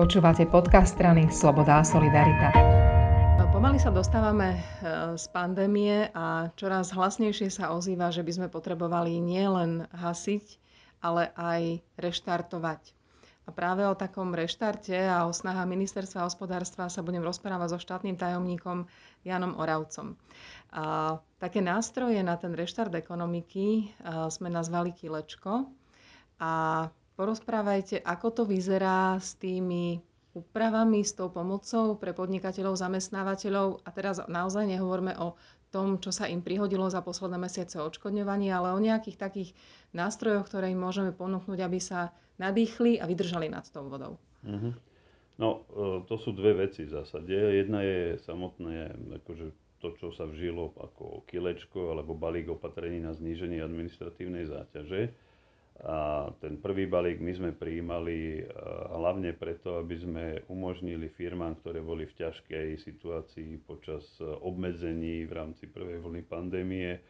Počúvate podcast strany Sloboda a Solidarita. Pomaly sa dostávame e, z pandémie a čoraz hlasnejšie sa ozýva, že by sme potrebovali nielen hasiť, ale aj reštartovať. A práve o takom reštarte a o snahách ministerstva hospodárstva sa budem rozprávať so štátnym tajomníkom Janom Oravcom. A také nástroje na ten reštart ekonomiky sme nazvali kilečko. A porozprávajte, ako to vyzerá s tými úpravami, s tou pomocou pre podnikateľov, zamestnávateľov. A teraz naozaj nehovorme o tom, čo sa im prihodilo za posledné mesiace odškodňovania, ale o nejakých takých nástrojoch, ktoré im môžeme ponúknuť, aby sa nadýchli a vydržali nad tou vodou. Mm-hmm. No, e, to sú dve veci v zásade. Jedna je samotné, akože to, čo sa vžilo ako kilečko alebo balík opatrení na zníženie administratívnej záťaže a ten prvý balík my sme prijímali hlavne preto, aby sme umožnili firmám, ktoré boli v ťažkej situácii počas obmedzení v rámci prvej vlny pandémie,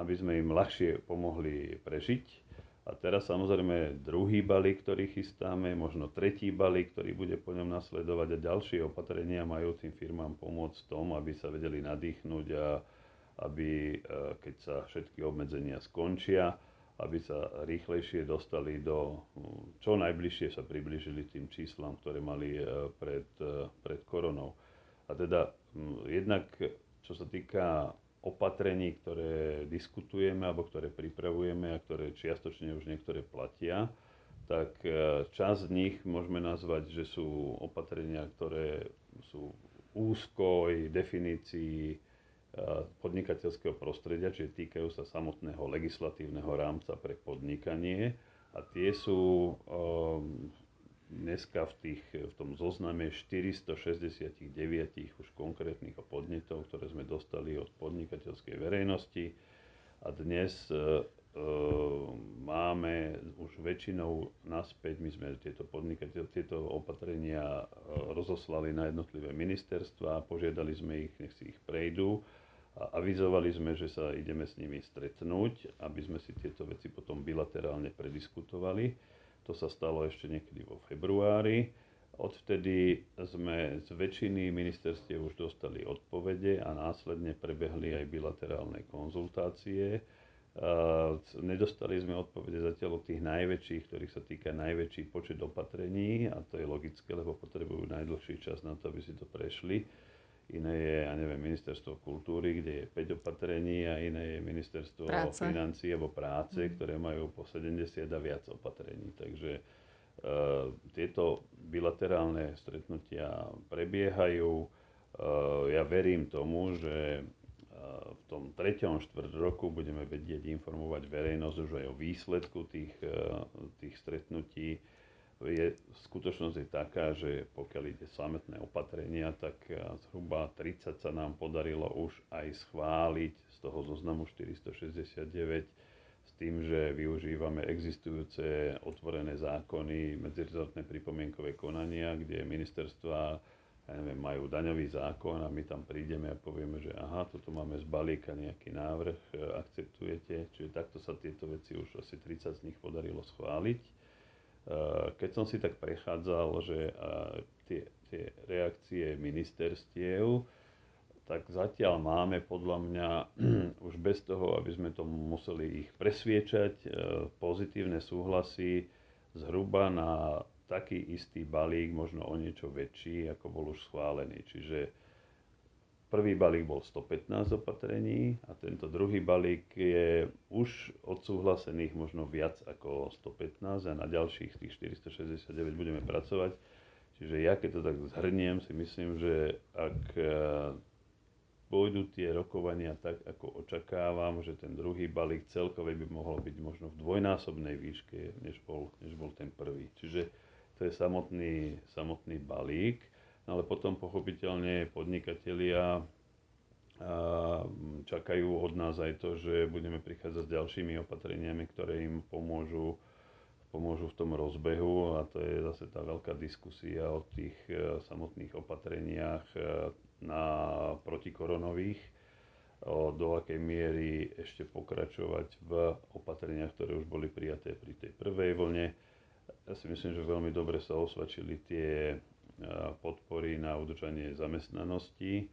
aby sme im ľahšie pomohli prežiť. A teraz samozrejme druhý balík, ktorý chystáme, možno tretí balík, ktorý bude po ňom nasledovať a ďalšie opatrenia majú tým firmám pomôcť tom, aby sa vedeli nadýchnuť a aby keď sa všetky obmedzenia skončia, aby sa rýchlejšie dostali do, čo najbližšie sa približili tým číslam, ktoré mali e, pred, e, pred koronou. A teda jednak, čo sa týka opatrení, ktoré diskutujeme alebo ktoré pripravujeme a ktoré čiastočne už niektoré platia, tak e, časť z nich môžeme nazvať, že sú opatrenia, ktoré sú úzkoj definícií podnikateľského prostredia, čiže týkajú sa samotného legislatívneho rámca pre podnikanie. A tie sú um, dneska v, tých, v tom zozname 469 už konkrétnych podnetov, ktoré sme dostali od podnikateľskej verejnosti. A dnes uh, máme už väčšinou naspäť, my sme tieto, podnikateľ, tieto opatrenia rozoslali na jednotlivé ministerstva, požiadali sme ich, nech si ich prejdú a avizovali sme, že sa ideme s nimi stretnúť, aby sme si tieto veci potom bilaterálne prediskutovali. To sa stalo ešte niekedy vo februári. Odvtedy sme z väčšiny ministerstiev už dostali odpovede a následne prebehli aj bilaterálne konzultácie. Nedostali sme odpovede zatiaľ od tých najväčších, ktorých sa týka najväčší počet opatrení a to je logické, lebo potrebujú najdlhší čas na to, aby si to prešli iné je, ja neviem, ministerstvo kultúry, kde je 5 opatrení a iné je ministerstvo práce. financí alebo práce, mm. ktoré majú po 70 a viac opatrení. Takže uh, tieto bilaterálne stretnutia prebiehajú. Uh, ja verím tomu, že uh, v tom treťom štvrt roku budeme vedieť informovať verejnosť už aj o výsledku tých, tých stretnutí je, skutočnosť je taká, že pokiaľ ide samotné opatrenia, tak eh, zhruba 30 sa nám podarilo už aj schváliť z toho zoznamu 469 s tým, že využívame existujúce otvorené zákony, medzirezortné pripomienkové konania, kde ministerstva ja neviem, majú daňový zákon a my tam prídeme a povieme, že aha, toto máme z balíka nejaký návrh, eh, akceptujete. Čiže takto sa tieto veci už asi 30 z nich podarilo schváliť. Eh, keď som si tak prechádzal, že eh, tie, tie reakcie ministerstiev, tak zatiaľ máme podľa mňa už bez toho, aby sme to museli ich presviečať, eh, pozitívne súhlasy zhruba na taký istý balík, možno o niečo väčší, ako bol už schválený. Čiže Prvý balík bol 115 opatrení a tento druhý balík je už odsúhlasených možno viac ako 115 a na ďalších tých 469 budeme pracovať. Čiže ja keď to tak zhrniem, si myslím, že ak e, pôjdu tie rokovania tak, ako očakávam, že ten druhý balík celkový by mohol byť možno v dvojnásobnej výške, než bol, než bol ten prvý. Čiže to je samotný, samotný balík ale potom pochopiteľne podnikatelia čakajú od nás aj to, že budeme prichádzať s ďalšími opatreniami, ktoré im pomôžu, pomôžu v tom rozbehu a to je zase tá veľká diskusia o tých e, samotných opatreniach e, na protikoronových, do akej miery ešte pokračovať v opatreniach, ktoré už boli prijaté pri tej prvej vlne. Ja si myslím, že veľmi dobre sa osvačili tie podpory na udržanie zamestnanosti,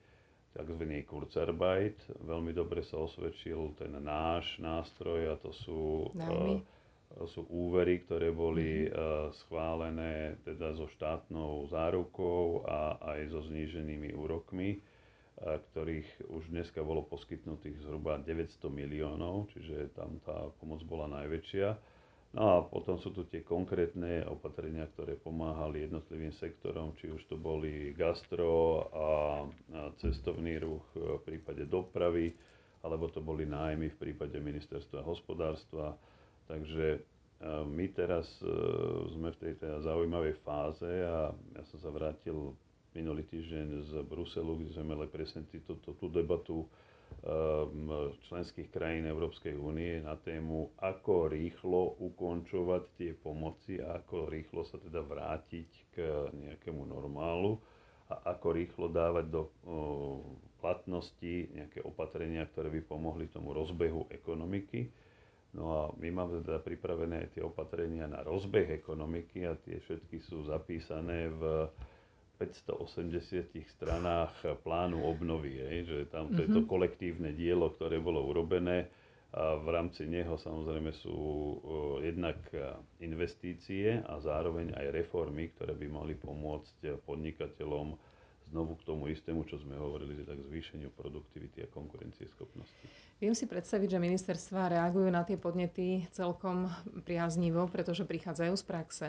tzv. Kurzarbeit. Veľmi dobre sa osvedčil ten náš nástroj a to sú, uh, sú úvery, ktoré boli uh, schválené teda so štátnou zárukou a aj so zníženými úrokmi, uh, ktorých už dneska bolo poskytnutých zhruba 900 miliónov, čiže tam tá pomoc bola najväčšia. No a potom sú tu tie konkrétne opatrenia, ktoré pomáhali jednotlivým sektorom, či už to boli gastro a cestovný ruch v prípade dopravy, alebo to boli nájmy v prípade ministerstva hospodárstva. Takže my teraz e, sme v tej teda zaujímavej fáze a ja som sa vrátil minulý týždeň z Bruselu, kde sme mali presne tú, tú, debatu členských krajín Európskej únie na tému, ako rýchlo ukončovať tie pomoci a ako rýchlo sa teda vrátiť k nejakému normálu a ako rýchlo dávať do platnosti nejaké opatrenia, ktoré by pomohli tomu rozbehu ekonomiky. No a my máme teda pripravené tie opatrenia na rozbeh ekonomiky a tie všetky sú zapísané v 580 stranách plánu obnovy, je, že tam to je to mhm. kolektívne dielo, ktoré bolo urobené a v rámci neho samozrejme sú jednak investície a zároveň aj reformy, ktoré by mohli pomôcť podnikateľom znovu k tomu istému, čo sme hovorili, že tak zvýšeniu produktivity a konkurencieschopnosti. Viem si predstaviť, že ministerstva reagujú na tie podnety celkom priaznivo, pretože prichádzajú z praxe.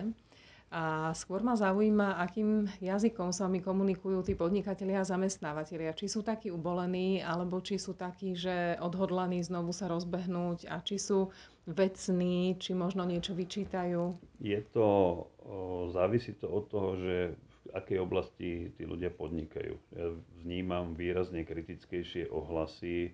A skôr ma zaujíma, akým jazykom s vami komunikujú tí podnikatelia a zamestnávateľia. Či sú takí ubolení, alebo či sú takí, že odhodlaní znovu sa rozbehnúť a či sú vecní, či možno niečo vyčítajú. Je to, závisí to od toho, že v akej oblasti tí ľudia podnikajú. Ja vnímam výrazne kritickejšie ohlasy e,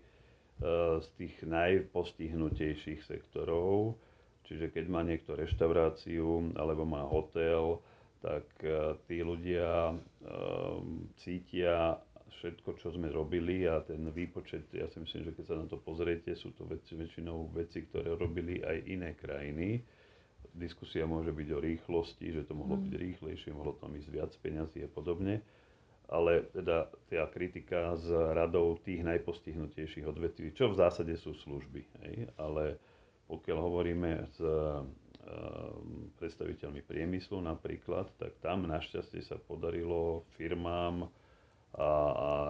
z tých najpostihnutejších sektorov, Čiže keď má niekto reštauráciu alebo má hotel, tak e, tí ľudia um, cítia všetko, čo sme robili a ten výpočet, ja si myslím, že keď sa na to pozriete, sú to veci, väčšinou veci, ktoré robili aj iné krajiny. Diskusia môže byť o rýchlosti, že to mohlo mm. byť rýchlejšie, mohlo tam ísť viac peňazí a podobne. Ale teda tá kritika z radou tých najpostihnutejších odvetví, čo v zásade sú služby. Hej? Ale pokiaľ hovoríme s eh, predstaviteľmi priemyslu napríklad, tak tam našťastie sa podarilo firmám a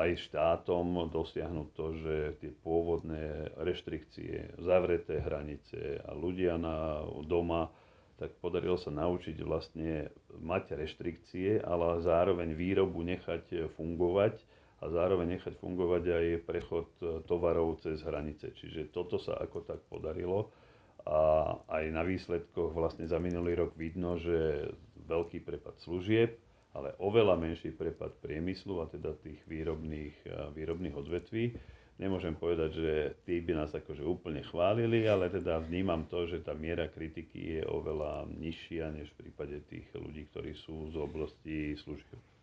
aj štátom dosiahnuť to, že tie pôvodné reštrikcie, zavreté hranice a ľudia na doma, tak podarilo sa naučiť vlastne mať reštrikcie, ale zároveň výrobu nechať fungovať a zároveň nechať fungovať aj prechod tovarov cez hranice. Čiže toto sa ako tak podarilo a aj na výsledkoch vlastne za minulý rok vidno, že veľký prepad služieb, ale oveľa menší prepad priemyslu a teda tých výrobných, výrobných odvetví. Nemôžem povedať, že tí by nás akože úplne chválili, ale teda vnímam to, že tá miera kritiky je oveľa nižšia než v prípade tých ľudí, ktorí sú z oblasti služieb.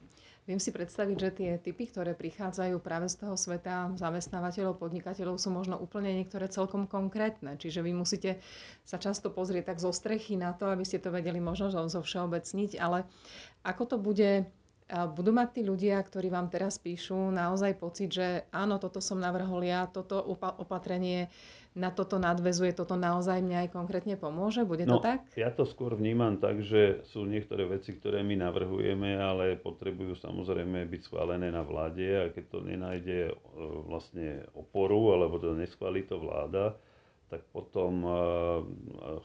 Viem si predstaviť, že tie typy, ktoré prichádzajú práve z toho sveta zamestnávateľov, podnikateľov, sú možno úplne niektoré celkom konkrétne. Čiže vy musíte sa často pozrieť tak zo strechy na to, aby ste to vedeli možno zo všeobecniť. Ale ako to bude budú mať tí ľudia, ktorí vám teraz píšu, naozaj pocit, že áno, toto som navrhol ja, toto opatrenie na toto nadvezuje, toto naozaj mňa aj konkrétne pomôže? Bude no, to tak? Ja to skôr vnímam tak, že sú niektoré veci, ktoré my navrhujeme, ale potrebujú samozrejme byť schválené na vláde a keď to nenájde e, vlastne oporu, alebo to neschválí to vláda, tak potom uh,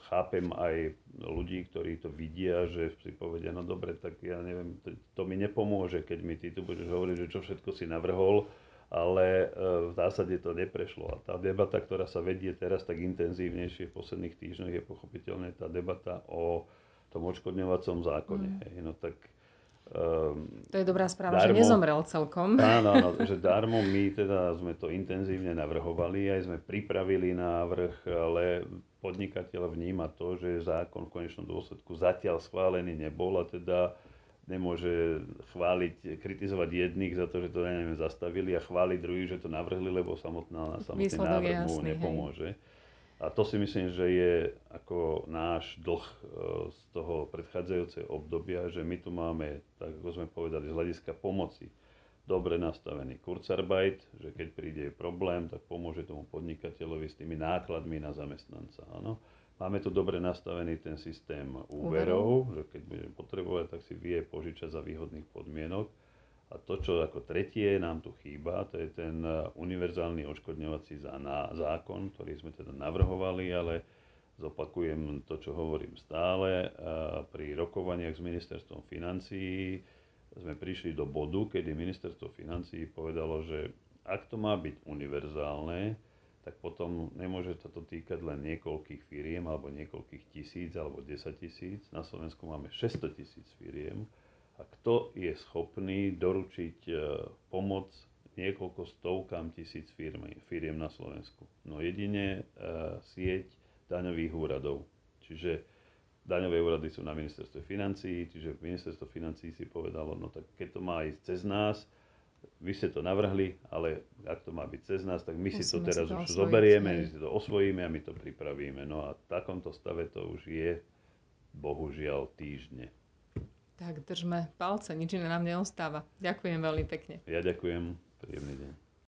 chápem aj ľudí, ktorí to vidia, že si povedia, no dobre, tak ja neviem, to, to mi nepomôže, keď mi ty tu budeš hovoriť, že čo všetko si navrhol, ale uh, v zásade to neprešlo. A tá debata, ktorá sa vedie teraz tak intenzívnejšie v posledných týždňoch, je pochopiteľne tá debata o tom odškodňovacom zákone. Mm. Hej, no tak Um, to je dobrá správa, darmo, že nezomrel celkom. Áno, áno, že darmo my teda sme to intenzívne navrhovali, aj sme pripravili návrh, ale podnikateľ vníma to, že zákon v konečnom dôsledku zatiaľ schválený nebol a teda nemôže chváliť, kritizovať jedných za to, že to neviem, zastavili a chváliť druhých, že to navrhli, lebo samotná, samotný návrh mu nepomôže. Hej. A to si myslím, že je ako náš dlh e, z toho predchádzajúceho obdobia, že my tu máme, tak ako sme povedali, z hľadiska pomoci dobre nastavený Kurzarbeit, že keď príde problém, tak pomôže tomu podnikateľovi s tými nákladmi na zamestnanca. Áno. Máme tu dobre nastavený ten systém úverov, že keď budeme potrebovať, tak si vie požičať za výhodných podmienok. A to, čo ako tretie nám tu chýba, to je ten e, univerzálny odškodňovací zákon, ktorý sme teda navrhovali, ale zopakujem to, čo hovorím stále. Pri rokovaniach s ministerstvom financií sme prišli do bodu, kedy ministerstvo financií povedalo, že ak to má byť univerzálne, tak potom nemôže sa to týkať len niekoľkých firiem alebo niekoľkých tisíc alebo 10 tisíc. Na Slovensku máme 600 tisíc firiem a kto je schopný doručiť e, pomoc niekoľko stovkám tisíc firiem na Slovensku. No jedine sieť daňových úradov. Čiže daňové úrady sú na ministerstve financií, čiže ministerstvo financií si povedalo, no tak keď to má ísť cez nás, vy ste to navrhli, ale ak to má byť cez nás, tak my Musíme si to teraz si to už osvojiť, zoberieme, my si to osvojíme a my to pripravíme. No a v takomto stave to už je, bohužiaľ, týždne. Tak držme palce, nič iné nám neostáva. Ďakujem veľmi pekne. Ja ďakujem, príjemný deň.